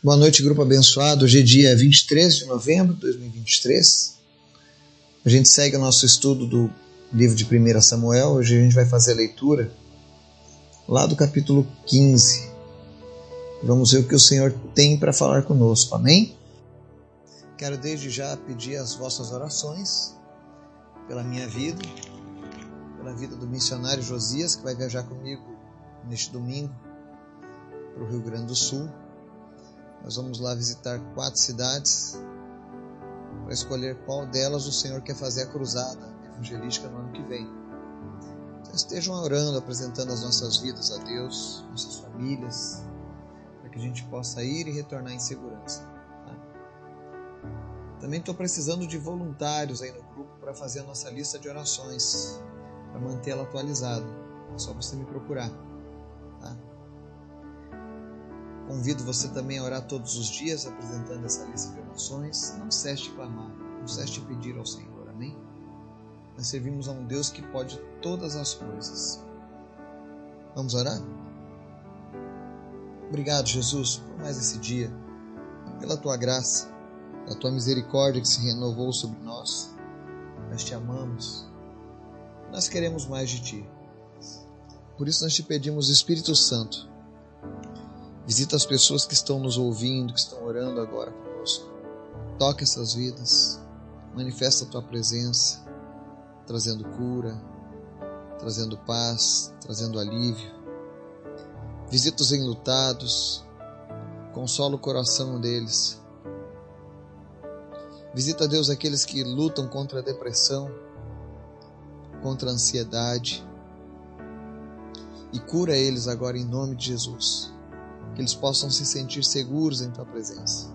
Boa noite, grupo abençoado. Hoje é dia 23 de novembro de 2023. A gente segue o nosso estudo do livro de 1 Samuel. Hoje a gente vai fazer a leitura lá do capítulo 15. Vamos ver o que o Senhor tem para falar conosco. Amém? Quero desde já pedir as vossas orações pela minha vida, pela vida do missionário Josias, que vai viajar comigo neste domingo para o Rio Grande do Sul nós vamos lá visitar quatro cidades para escolher qual delas o Senhor quer fazer a cruzada evangelística no ano que vem. Então, estejam orando, apresentando as nossas vidas a Deus, nossas famílias, para que a gente possa ir e retornar em segurança. Tá? Também estou precisando de voluntários aí no grupo para fazer a nossa lista de orações, para mantê-la atualizada. É só você me procurar. Convido você também a orar todos os dias, apresentando essa lista de orações. Não cesse de clamar, não cesse de pedir ao Senhor, amém? Nós servimos a um Deus que pode todas as coisas. Vamos orar? Obrigado, Jesus, por mais esse dia, pela tua graça, pela tua misericórdia que se renovou sobre nós. Nós te amamos, nós queremos mais de ti. Por isso nós te pedimos, Espírito Santo, Visita as pessoas que estão nos ouvindo, que estão orando agora conosco. Toca essas vidas. Manifesta a tua presença, trazendo cura, trazendo paz, trazendo alívio. Visita os enlutados, consola o coração deles. Visita, Deus, aqueles que lutam contra a depressão, contra a ansiedade. E cura eles agora em nome de Jesus que eles possam se sentir seguros em tua presença.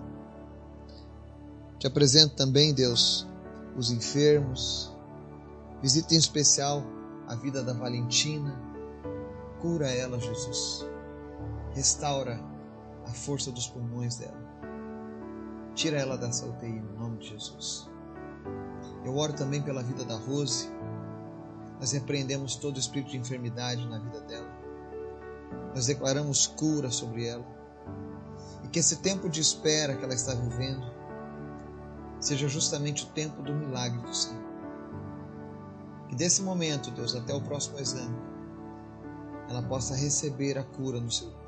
Te apresento também, Deus, os enfermos. Visita em especial a vida da Valentina. Cura ela, Jesus. Restaura a força dos pulmões dela. Tira ela dessa UTI no nome de Jesus. Eu oro também pela vida da Rose. Nós repreendemos todo espírito de enfermidade na vida dela nós declaramos cura sobre ela. E que esse tempo de espera que ela está vivendo seja justamente o tempo do milagre do Senhor. Que desse momento, Deus, até o próximo exame, ela possa receber a cura no seu corpo.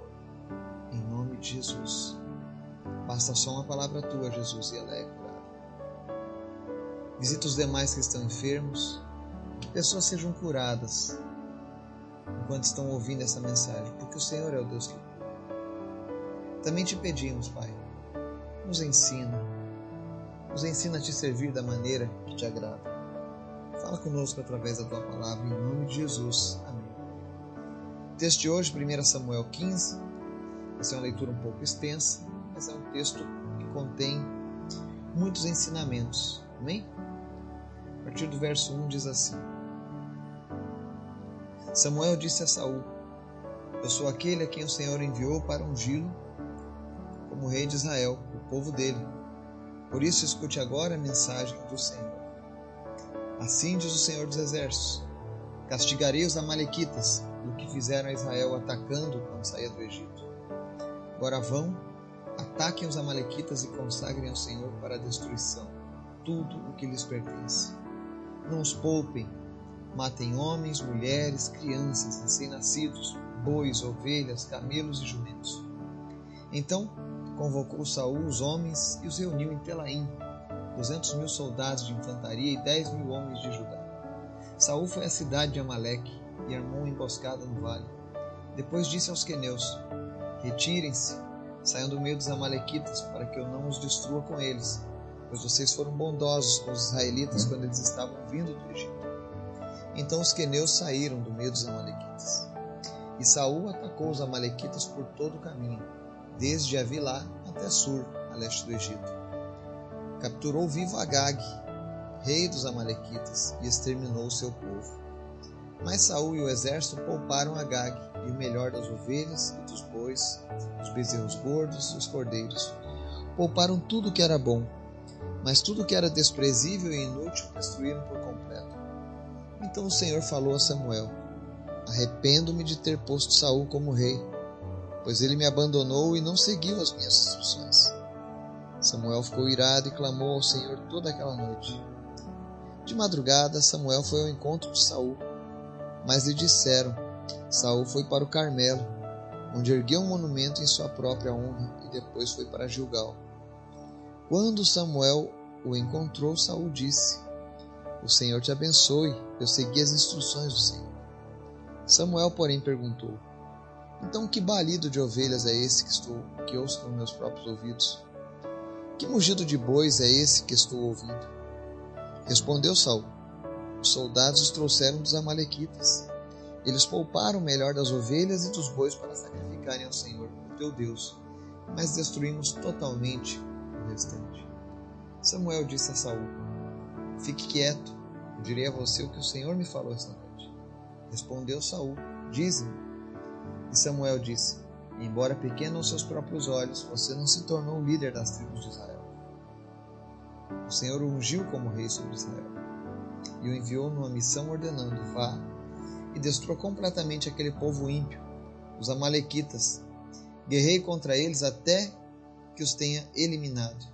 Em nome de Jesus. Basta só uma palavra tua, Jesus, e ela é curada. Visita os demais que estão enfermos, que pessoas sejam curadas enquanto estão ouvindo essa mensagem, porque o Senhor é o Deus que Também te pedimos, Pai, nos ensina, nos ensina a te servir da maneira que te agrada. Fala conosco através da tua palavra, em nome de Jesus. Amém. O texto de hoje, 1 Samuel 15, essa é uma leitura um pouco extensa, mas é um texto que contém muitos ensinamentos. Amém? A partir do verso 1 diz assim: Samuel disse a Saul: Eu sou aquele a quem o Senhor enviou para ungí-lo como rei de Israel, o povo dele. Por isso escute agora a mensagem do Senhor. Assim diz o Senhor dos Exércitos: Castigarei os amalequitas do que fizeram a Israel atacando quando saía do Egito. Agora vão, ataquem os amalequitas e consagrem ao Senhor para a destruição tudo o que lhes pertence. Não os poupem Matem homens, mulheres, crianças, recém-nascidos, bois, ovelhas, camelos e jumentos. Então convocou Saul os homens e os reuniu em Telaim, duzentos mil soldados de infantaria e dez mil homens de Judá. Saul foi à cidade de Amaleque e armou uma emboscada no vale. Depois disse aos queneus: Retirem-se, saiam do meio dos amalequitas, para que eu não os destrua com eles, pois vocês foram bondosos com os israelitas quando eles estavam vindo do Egito. Então os queneus saíram do meio dos amalequitas. E Saul atacou os amalequitas por todo o caminho, desde Avilá até Sur, a leste do Egito. Capturou vivo Agag, rei dos amalequitas, e exterminou o seu povo. Mas Saul e o exército pouparam Agag e o melhor das ovelhas e dos bois, os bezerros gordos e os cordeiros. Pouparam tudo que era bom, mas tudo que era desprezível e inútil destruíram por completo. Então o Senhor falou a Samuel: Arrependo-me de ter posto Saul como rei. pois ele me abandonou e não seguiu as minhas instruções. Samuel ficou irado e clamou ao Senhor toda aquela noite. De madrugada, Samuel foi ao encontro de Saul, mas lhe disseram: Saul foi para o Carmelo, onde ergueu um monumento em sua própria honra e depois foi para Gilgal. Quando Samuel o encontrou, Saul disse: O Senhor te abençoe. Eu segui as instruções do Senhor. Samuel, porém, perguntou: então, que balido de ovelhas é esse que estou que ouço com meus próprios ouvidos? Que mugido de bois é esse que estou ouvindo? Respondeu Saul: Os soldados os trouxeram dos amalequitas. Eles pouparam o melhor das ovelhas e dos bois para sacrificarem ao Senhor, o teu Deus, mas destruímos totalmente o restante. Samuel disse a Saul: Fique quieto, eu direi a você o que o Senhor me falou esta noite. Respondeu Saul: Dize-me. E Samuel disse: Embora pequeno aos seus próprios olhos, você não se tornou líder das tribos de Israel. O Senhor o ungiu como rei sobre Israel e o enviou numa missão ordenando: Vá e destrua completamente aquele povo ímpio, os Amalequitas. Guerrei contra eles até que os tenha eliminado.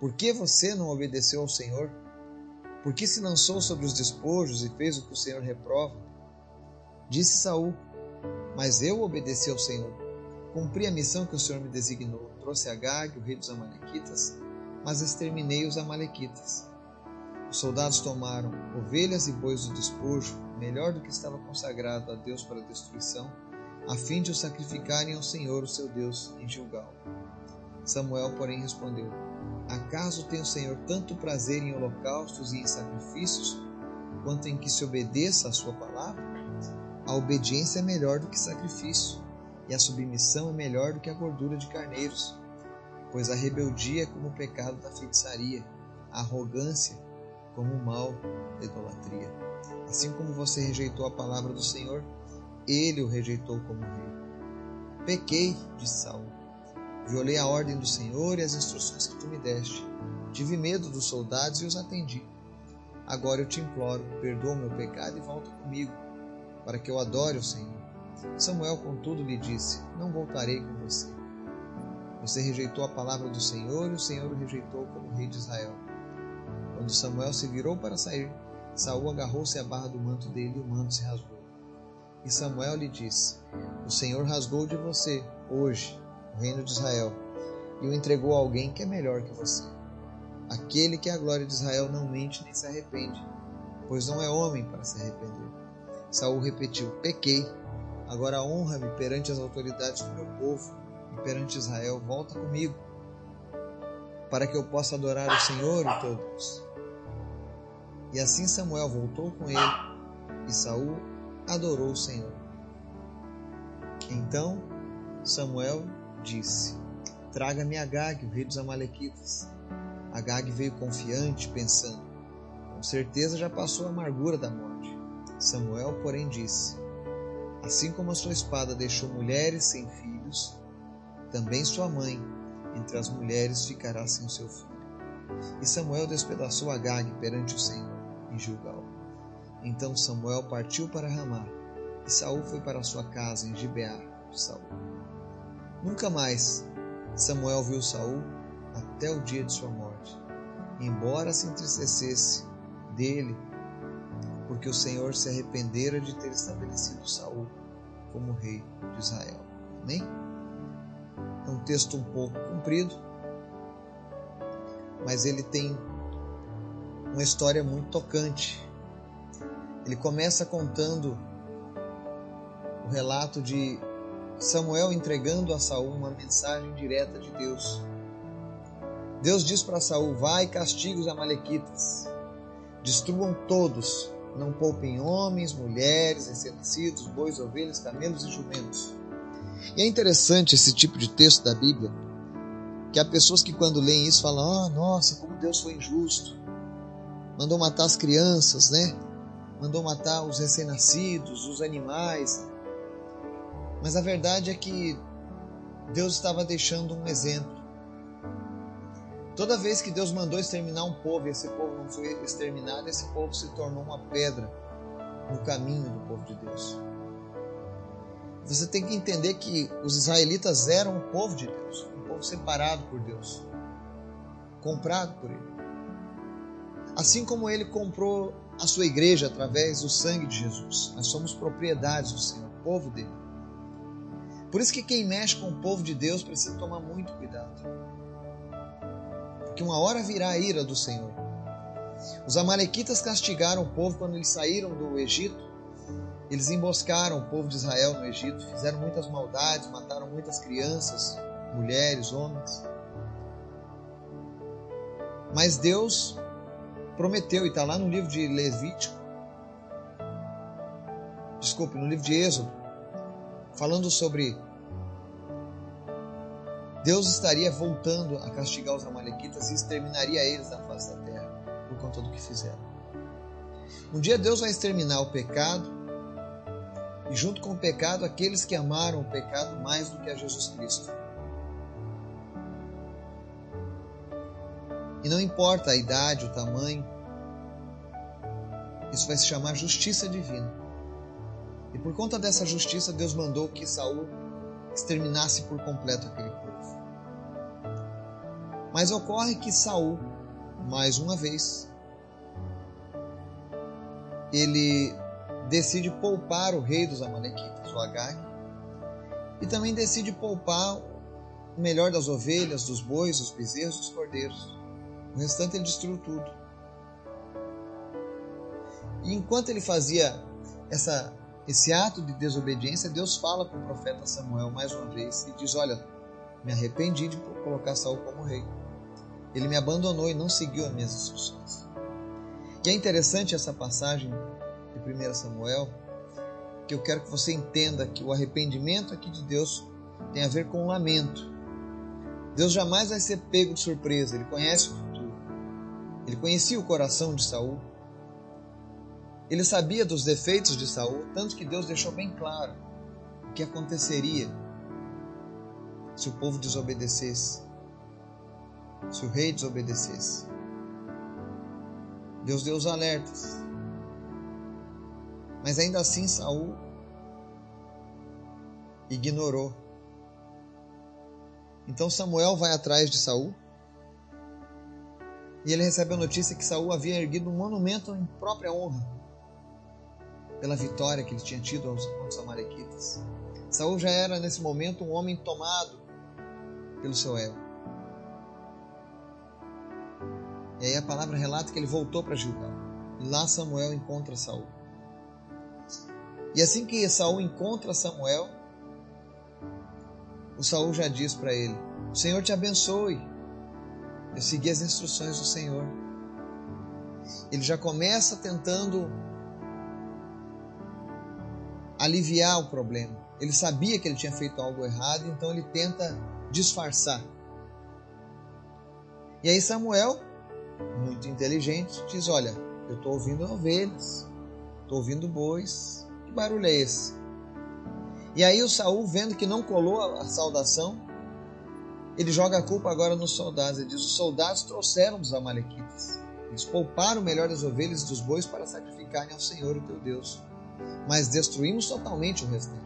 Por que você não obedeceu ao Senhor? Por que se lançou sobre os despojos e fez o que o Senhor reprova? Disse Saul: mas eu obedeci ao Senhor. Cumpri a missão que o Senhor me designou. Trouxe Agag, o rei dos Amalequitas, mas exterminei os Amalequitas. Os soldados tomaram ovelhas e bois do despojo, melhor do que estava consagrado a Deus para a destruição, a fim de o sacrificarem ao Senhor, o seu Deus, em Gilgal. Samuel, porém, respondeu: Acaso tem o Senhor tanto prazer em holocaustos e em sacrifícios, quanto em que se obedeça à sua palavra? A obediência é melhor do que sacrifício, e a submissão é melhor do que a gordura de carneiros. Pois a rebeldia é como o pecado da feitiçaria, a arrogância como o mal da idolatria. Assim como você rejeitou a palavra do Senhor, ele o rejeitou como rei. Pequei, disse Saul. Violei a ordem do Senhor e as instruções que tu me deste. Tive medo dos soldados e os atendi. Agora eu te imploro, perdoa o meu pecado e volta comigo para que eu adore o Senhor. Samuel, contudo, lhe disse: Não voltarei com você. Você rejeitou a palavra do Senhor e o Senhor o rejeitou como rei de Israel. Quando Samuel se virou para sair, Saul agarrou-se à barra do manto dele e o manto se rasgou. E Samuel lhe disse: O Senhor rasgou de você, hoje, o reino de Israel, e o entregou a alguém que é melhor que você. Aquele que é a glória de Israel não mente nem se arrepende, pois não é homem para se arrepender. Saul repetiu: Pequei. Agora honra-me perante as autoridades do meu povo e perante Israel. Volta comigo, para que eu possa adorar o Senhor, o teu Deus. E assim Samuel voltou com ele e Saul adorou o Senhor. Então Samuel disse: Traga-me Agag, o rei dos Amalequitas. Agag veio confiante, pensando: Com certeza já passou a amargura da morte. Samuel, porém, disse: Assim como a sua espada deixou mulheres sem filhos, também sua mãe entre as mulheres ficará sem o seu filho. E Samuel despedaçou Agag perante o Senhor em Gilgal. Então Samuel partiu para Ramá, e Saul foi para sua casa em Gibeá de Saul. Nunca mais Samuel viu Saul até o dia de sua morte. Embora se entristecesse dele porque o Senhor se arrependera de ter estabelecido Saul como rei de Israel. Amém? É um texto um pouco comprido, mas ele tem uma história muito tocante. Ele começa contando o relato de Samuel entregando a Saul uma mensagem direta de Deus. Deus diz para Saul: Vai castiga os amalequitas, destruam todos, não poupem homens, mulheres, recém-nascidos, bois, ovelhas, camelos e jumentos. E é interessante esse tipo de texto da Bíblia, que há pessoas que quando leem isso falam: "Ah, nossa, como Deus foi injusto. Mandou matar as crianças, né? Mandou matar os recém-nascidos, os animais". Mas a verdade é que Deus estava deixando um exemplo Toda vez que Deus mandou exterminar um povo e esse povo não foi exterminado, esse povo se tornou uma pedra no caminho do povo de Deus. Você tem que entender que os israelitas eram o povo de Deus, um povo separado por Deus, comprado por Ele. Assim como Ele comprou a sua igreja através do sangue de Jesus, nós somos propriedades do Senhor, povo dele. Por isso que quem mexe com o povo de Deus precisa tomar muito cuidado. Porque uma hora virá a ira do Senhor. Os amalequitas castigaram o povo quando eles saíram do Egito eles emboscaram o povo de Israel no Egito, fizeram muitas maldades, mataram muitas crianças, mulheres, homens. Mas Deus prometeu, e está lá no livro de Levítico, desculpe, no livro de Êxodo, falando sobre Deus estaria voltando a castigar os amalequitas e exterminaria eles da face da terra por conta do que fizeram. Um dia Deus vai exterminar o pecado, e junto com o pecado, aqueles que amaram o pecado mais do que a Jesus Cristo. E não importa a idade, o tamanho, isso vai se chamar justiça divina. E por conta dessa justiça, Deus mandou que Saul exterminasse por completo aquele povo. Mas ocorre que Saul, mais uma vez, ele decide poupar o rei dos Amalequitas, o Agag, e também decide poupar o melhor das ovelhas, dos bois, dos bezerros, dos cordeiros. O restante ele destruiu tudo. E enquanto ele fazia essa, esse ato de desobediência, Deus fala com o profeta Samuel mais uma vez e diz: Olha, me arrependi de colocar Saul como rei. Ele me abandonou e não seguiu as minhas instruções. E é interessante essa passagem de 1 Samuel, que eu quero que você entenda que o arrependimento aqui de Deus tem a ver com o lamento. Deus jamais vai ser pego de surpresa, ele conhece o futuro. Ele conhecia o coração de Saul. Ele sabia dos defeitos de Saul, tanto que Deus deixou bem claro o que aconteceria se o povo desobedecesse, se o rei desobedecesse. Deus deu os alertas. Mas ainda assim Saul ignorou. Então Samuel vai atrás de Saul e ele recebe a notícia que Saul havia erguido um monumento em própria honra pela vitória que ele tinha tido aos, aos amalequitas. Saul já era nesse momento um homem tomado pelo seu ego. E aí a palavra relata que ele voltou para Gilgal. E lá Samuel encontra Saul. E assim que Saul encontra Samuel, o Saul já diz para ele: O Senhor te abençoe. Eu segui as instruções do Senhor. Ele já começa tentando aliviar o problema. Ele sabia que ele tinha feito algo errado, então ele tenta disfarçar. E aí Samuel, muito inteligente, diz: Olha, eu estou ouvindo ovelhas, estou ouvindo bois, que barulho é esse? E aí o Saul, vendo que não colou a saudação, ele joga a culpa agora nos soldados. Ele diz: Os soldados trouxeram dos Amalequitas. Eles pouparam o melhor das ovelhas e dos bois para sacrificarem ao Senhor, o teu Deus. Mas destruímos totalmente o restante.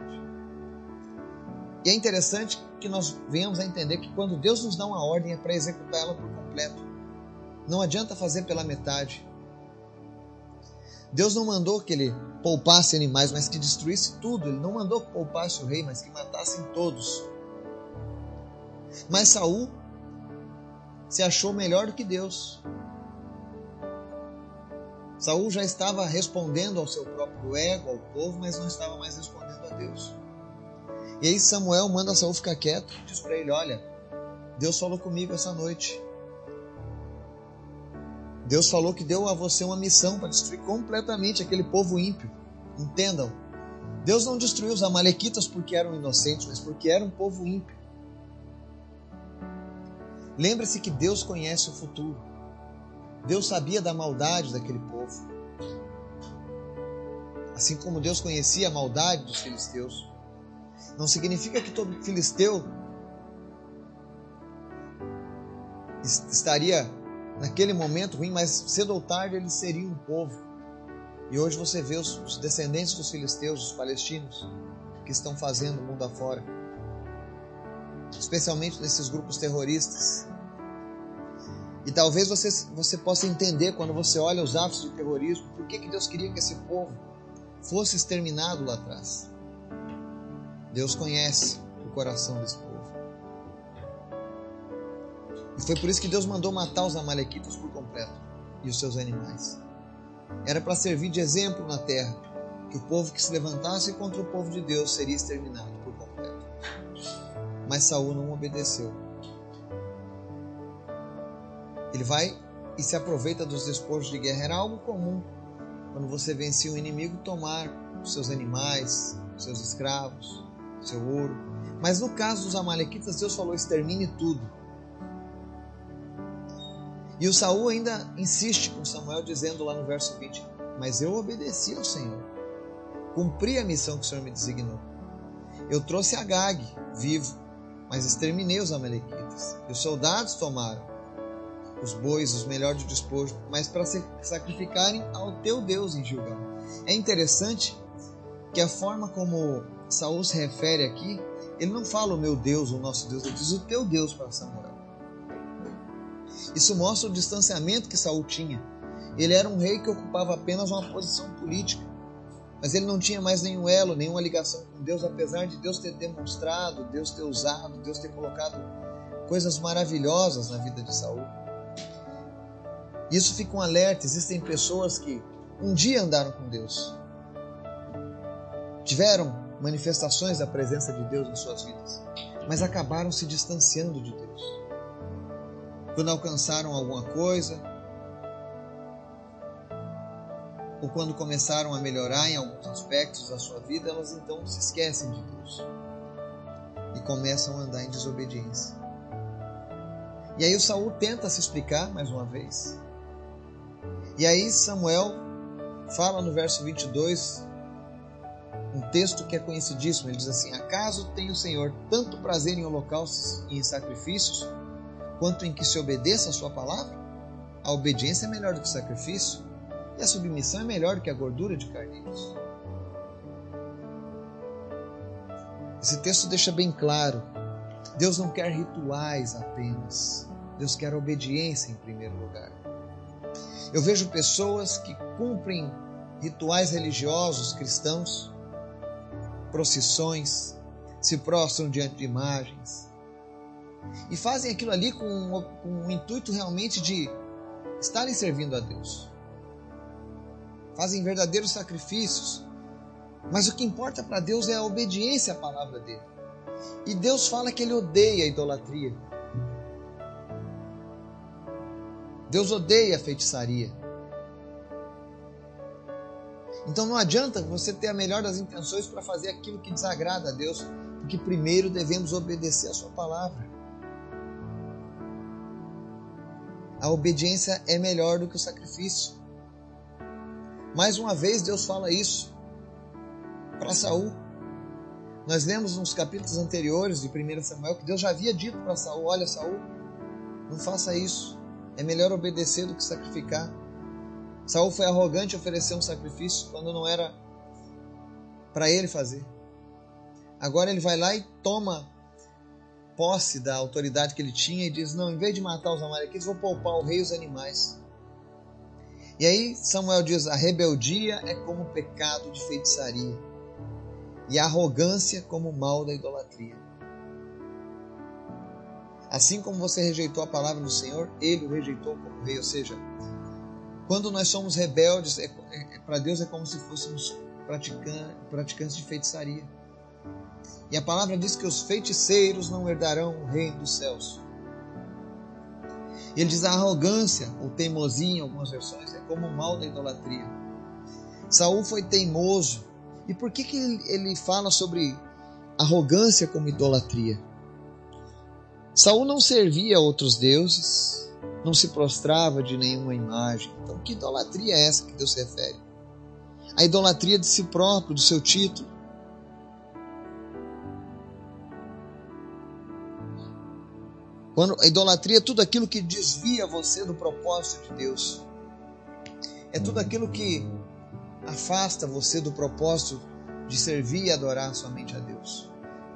E é interessante que nós venhamos a entender que quando Deus nos dá uma ordem é para executar ela por completo. Não adianta fazer pela metade. Deus não mandou que ele poupasse animais, mas que destruísse tudo. Ele não mandou que poupasse o rei, mas que matassem todos. Mas Saul se achou melhor do que Deus. Saul já estava respondendo ao seu próprio ego, ao povo, mas não estava mais respondendo a Deus. E aí Samuel manda Saul ficar quieto diz para ele: Olha, Deus falou comigo essa noite. Deus falou que deu a você uma missão para destruir completamente aquele povo ímpio. Entendam. Deus não destruiu os amalequitas porque eram inocentes, mas porque era um povo ímpio. Lembre-se que Deus conhece o futuro. Deus sabia da maldade daquele povo. Assim como Deus conhecia a maldade dos filisteus. Não significa que todo filisteu estaria naquele momento ruim, mas cedo ou tarde eles seriam um povo. E hoje você vê os, descendentes dos filisteus, os palestinos, que estão fazendo mundo afora, especialmente nesses grupos terroristas. E talvez você, você possa entender quando você olha os atos de terrorismo, por que, que Deus queria que esse povo fosse exterminado lá atrás. Deus conhece o coração desse povo. E foi por isso que Deus mandou matar os Amalequitas por completo e os seus animais. Era para servir de exemplo na terra que o povo que se levantasse contra o povo de Deus seria exterminado por completo. Mas Saul não obedeceu. Ele vai e se aproveita dos despojos de guerra. Era algo comum quando você vencia um inimigo tomar os seus animais, os seus escravos, seu ouro. Mas no caso dos amalequitas, Deus falou: extermine tudo. E o Saul ainda insiste com Samuel, dizendo lá no verso 20: Mas eu obedeci ao Senhor, cumpri a missão que o Senhor me designou. Eu trouxe Agag, vivo, mas exterminei os amalequitas. E os soldados tomaram os bois, os melhores despojo, mas para se sacrificarem ao teu Deus em Gilgal. É interessante que a forma como Saul se refere aqui, ele não fala o meu Deus, o nosso Deus, ele diz o teu Deus para Samuel. Isso mostra o distanciamento que Saul tinha. Ele era um rei que ocupava apenas uma posição política, mas ele não tinha mais nenhum elo, nenhuma ligação com Deus, apesar de Deus ter demonstrado, Deus ter usado, Deus ter colocado coisas maravilhosas na vida de Saul. Isso fica um alerta: existem pessoas que um dia andaram com Deus, tiveram manifestações da presença de Deus em suas vidas, mas acabaram se distanciando de Deus. Quando alcançaram alguma coisa, ou quando começaram a melhorar em alguns aspectos da sua vida, elas então se esquecem de Deus e começam a andar em desobediência. E aí o Saul tenta se explicar mais uma vez. E aí Samuel fala no verso 22 um texto que é conhecidíssimo. Ele diz assim: Acaso tem o Senhor tanto prazer em holocaustos e em sacrifícios, quanto em que se obedeça a Sua palavra? A obediência é melhor do que o sacrifício, e a submissão é melhor do que a gordura de carneiros. Esse texto deixa bem claro: Deus não quer rituais apenas, Deus quer obediência em primeiro lugar. Eu vejo pessoas que cumprem rituais religiosos cristãos, procissões, se prostram diante de imagens e fazem aquilo ali com, com o intuito realmente de estarem servindo a Deus. Fazem verdadeiros sacrifícios, mas o que importa para Deus é a obediência à palavra dele. E Deus fala que ele odeia a idolatria. Deus odeia a feitiçaria. Então não adianta você ter a melhor das intenções para fazer aquilo que desagrada a Deus, porque primeiro devemos obedecer a Sua palavra. A obediência é melhor do que o sacrifício. Mais uma vez Deus fala isso para Saul. Nós lemos nos capítulos anteriores de 1 Samuel que Deus já havia dito para Saul: Olha, Saul, não faça isso. É melhor obedecer do que sacrificar. Saul foi arrogante ofereceu um sacrifício quando não era para ele fazer. Agora ele vai lá e toma posse da autoridade que ele tinha e diz: Não, em vez de matar os amalequitas, vou poupar o rei e os animais. E aí Samuel diz: A rebeldia é como o pecado de feitiçaria, e a arrogância como o mal da idolatria. Assim como você rejeitou a palavra do Senhor, ele o rejeitou como rei. Ou seja, quando nós somos rebeldes, é, é, é para Deus é como se fôssemos praticantes, praticantes de feitiçaria. E a palavra diz que os feiticeiros não herdarão o reino dos céus. Ele diz a arrogância, ou teimosia em algumas versões, é como o mal da idolatria. Saul foi teimoso. E por que, que ele fala sobre arrogância como idolatria? Saul não servia a outros deuses, não se prostrava de nenhuma imagem. Então, que idolatria é essa que Deus se refere? A idolatria de si próprio, do seu título. Quando a idolatria é tudo aquilo que desvia você do propósito de Deus. É tudo aquilo que afasta você do propósito de servir e adorar somente a Deus.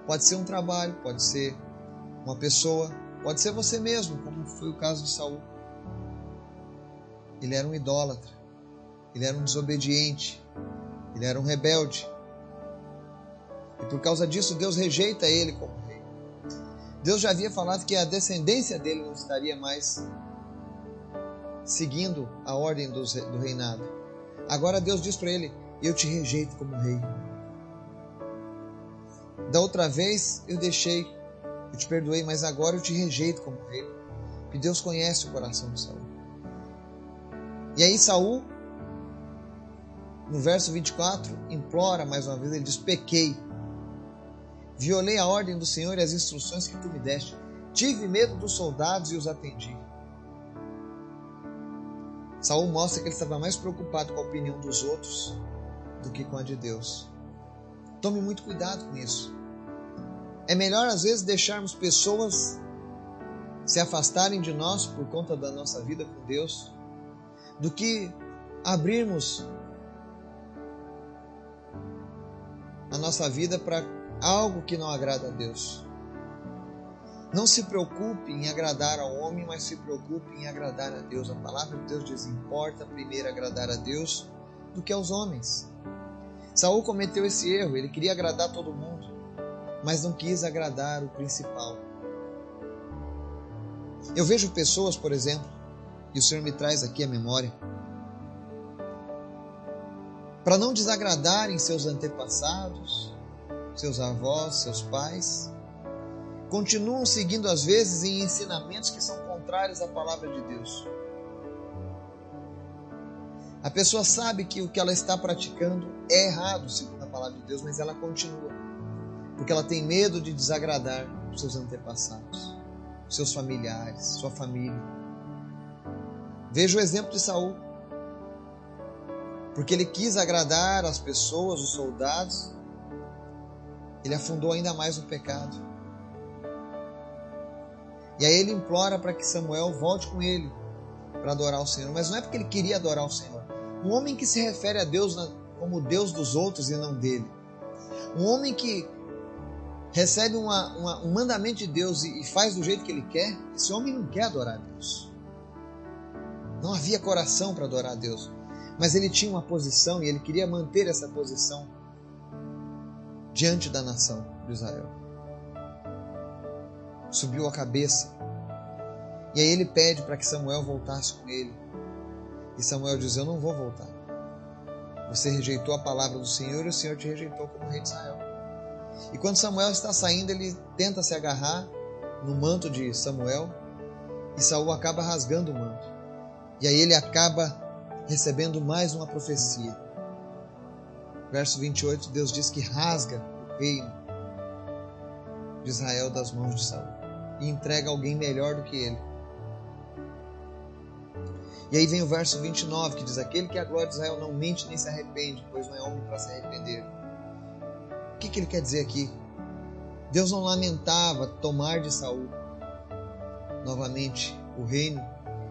Pode ser um trabalho, pode ser uma pessoa, pode ser você mesmo, como foi o caso de Saul. Ele era um idólatra, ele era um desobediente, ele era um rebelde. E por causa disso, Deus rejeita ele como rei. Deus já havia falado que a descendência dele não estaria mais seguindo a ordem do, reinado. Agora Deus diz para ele: Eu te rejeito como rei. Da outra vez eu deixei, eu te perdoei, mas agora eu te rejeito como rei. Porque Deus conhece o coração de Saul. E aí Saul, no verso 24, implora mais uma vez, ele diz: Pequei Violei a ordem do Senhor e as instruções que tu me deste. Tive medo dos soldados e os atendi. Saul mostra que ele estava mais preocupado com a opinião dos outros do que com a de Deus. Tome muito cuidado com isso. É melhor às vezes deixarmos pessoas se afastarem de nós por conta da nossa vida com Deus do que abrirmos a nossa vida para algo que não agrada a Deus. Não se preocupe em agradar ao homem, mas se preocupe em agradar a Deus. A palavra de Deus diz: importa primeiro agradar a Deus do que aos homens. Saul cometeu esse erro, ele queria agradar todo mundo, mas não quis agradar o principal. Eu vejo pessoas, por exemplo, e o Senhor me traz aqui a memória, para não desagradarem seus antepassados, seus avós, seus pais, continuam seguindo às vezes em ensinamentos que são contrários à palavra de Deus. A pessoa sabe que o que ela está praticando é errado, segundo a palavra de Deus, mas ela continua, porque ela tem medo de desagradar os seus antepassados, seus familiares, sua família. Veja o exemplo de Saul. Porque ele quis agradar as pessoas, os soldados, ele afundou ainda mais no pecado. E aí ele implora para que Samuel volte com ele para adorar o Senhor. Mas não é porque ele queria adorar o Senhor. Um homem que se refere a Deus como Deus dos outros e não dele. Um homem que recebe uma, uma, um mandamento de Deus e, e faz do jeito que ele quer. Esse homem não quer adorar a Deus. Não havia coração para adorar a Deus. Mas ele tinha uma posição e ele queria manter essa posição diante da nação de Israel. Subiu a cabeça. E aí ele pede para que Samuel voltasse com ele. E Samuel diz: Eu não vou voltar. Você rejeitou a palavra do Senhor e o Senhor te rejeitou como rei de Israel. E quando Samuel está saindo, ele tenta se agarrar no manto de Samuel e Saul acaba rasgando o manto. E aí ele acaba recebendo mais uma profecia. Verso 28, Deus diz que rasga o reino de Israel das mãos de Saul e entrega alguém melhor do que ele. E aí vem o verso 29 que diz: Aquele que a glória de Israel não mente nem se arrepende, pois não é homem para se arrepender. Que, que ele quer dizer aqui? Deus não lamentava tomar de Saul novamente o reino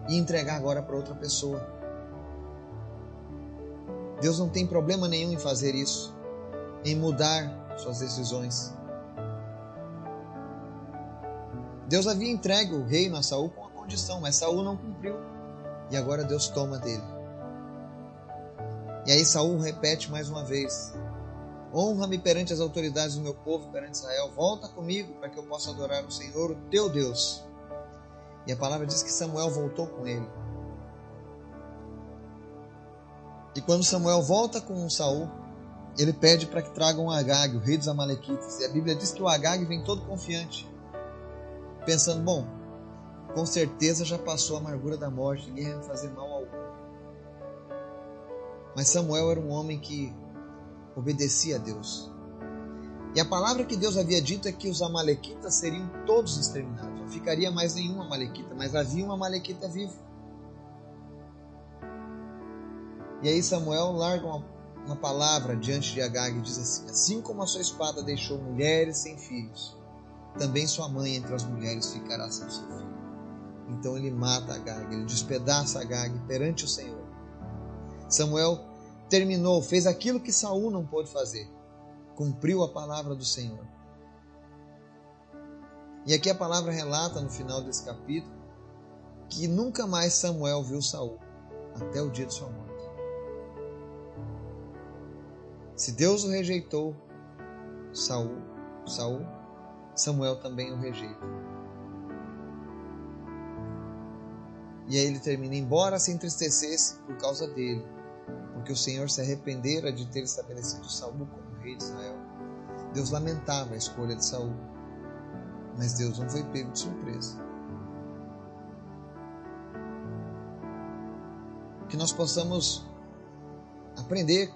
e entregar agora para outra pessoa. Deus não tem problema nenhum em fazer isso, em mudar suas decisões. Deus havia entregue o reino a Saul com uma condição, mas Saul não cumpriu. E agora Deus toma dele. E aí Saul repete mais uma vez: Honra-me perante as autoridades do meu povo, perante Israel. Volta comigo para que eu possa adorar o Senhor, o teu Deus. E a palavra diz que Samuel voltou com ele. E quando Samuel volta com Saul, ele pede para que tragam Agag, o rei dos Amalequitas. E a Bíblia diz que o Agag vem todo confiante, pensando: bom, com certeza já passou a amargura da morte, ninguém vai me fazer mal algum. Mas Samuel era um homem que obedecia a Deus. E a palavra que Deus havia dito é que os Amalequitas seriam todos exterminados. Não ficaria mais nenhum Amalequita, mas havia um Amalequita vivo. E aí Samuel larga uma, uma palavra diante de Agag e diz assim: Assim como a sua espada deixou mulheres sem filhos, também sua mãe entre as mulheres ficará sem seu filho. Então ele mata Agag, ele despedaça Agag perante o Senhor. Samuel terminou, fez aquilo que Saul não pôde fazer. cumpriu a palavra do Senhor. E aqui a palavra relata no final desse capítulo que nunca mais Samuel viu Saul até o dia de sua morte. Se Deus o rejeitou, Saul, Saul, Samuel também o rejeita. E aí ele termina, embora se entristecesse por causa dele, porque o Senhor se arrependera de ter estabelecido Saul como rei de Israel. Deus lamentava a escolha de Saul, mas Deus não foi pego de surpresa. Que nós possamos aprender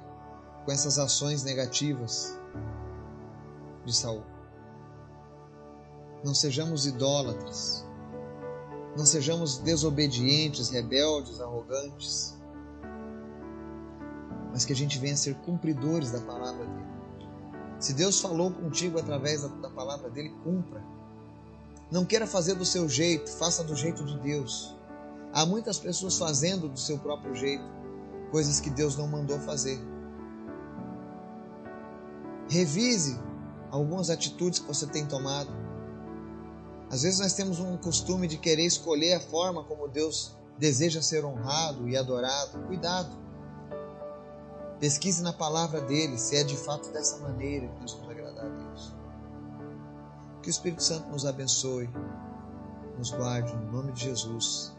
com essas ações negativas de Saul. Não sejamos idólatras. Não sejamos desobedientes, rebeldes, arrogantes. Mas que a gente venha ser cumpridores da palavra dele. Se Deus falou contigo através da, da palavra dele, cumpra. Não queira fazer do seu jeito, faça do jeito de Deus. Há muitas pessoas fazendo do seu próprio jeito coisas que Deus não mandou fazer. Revise algumas atitudes que você tem tomado. Às vezes nós temos um costume de querer escolher a forma como Deus deseja ser honrado e adorado. Cuidado. Pesquise na palavra dele se é de fato dessa maneira que nós vamos agradar a Deus. Que o Espírito Santo nos abençoe, nos guarde, no nome de Jesus.